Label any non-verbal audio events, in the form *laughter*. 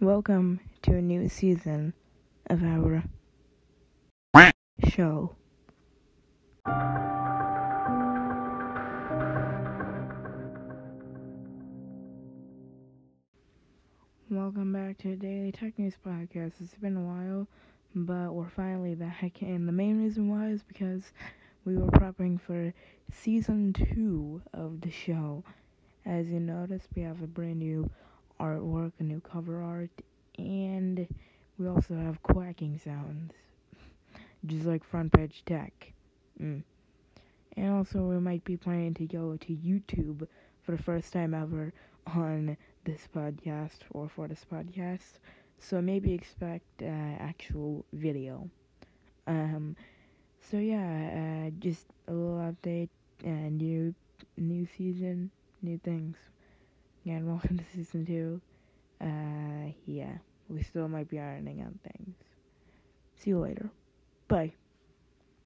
Welcome to a new season of our show. Welcome back to the Daily Tech News Podcast. It's been a while, but we're finally back, and the main reason why is because we were prepping for season two of the show. As you notice, we have a brand new cover art, and we also have quacking sounds, *laughs* just like front page tech. Mm. And also, we might be planning to go to YouTube for the first time ever on this podcast or for this podcast. So maybe expect uh, actual video. Um, so yeah, uh, just a little update. Uh, new new season, new things. And welcome to season two. Uh, yeah, we still might be ironing out things. See you later. Bye.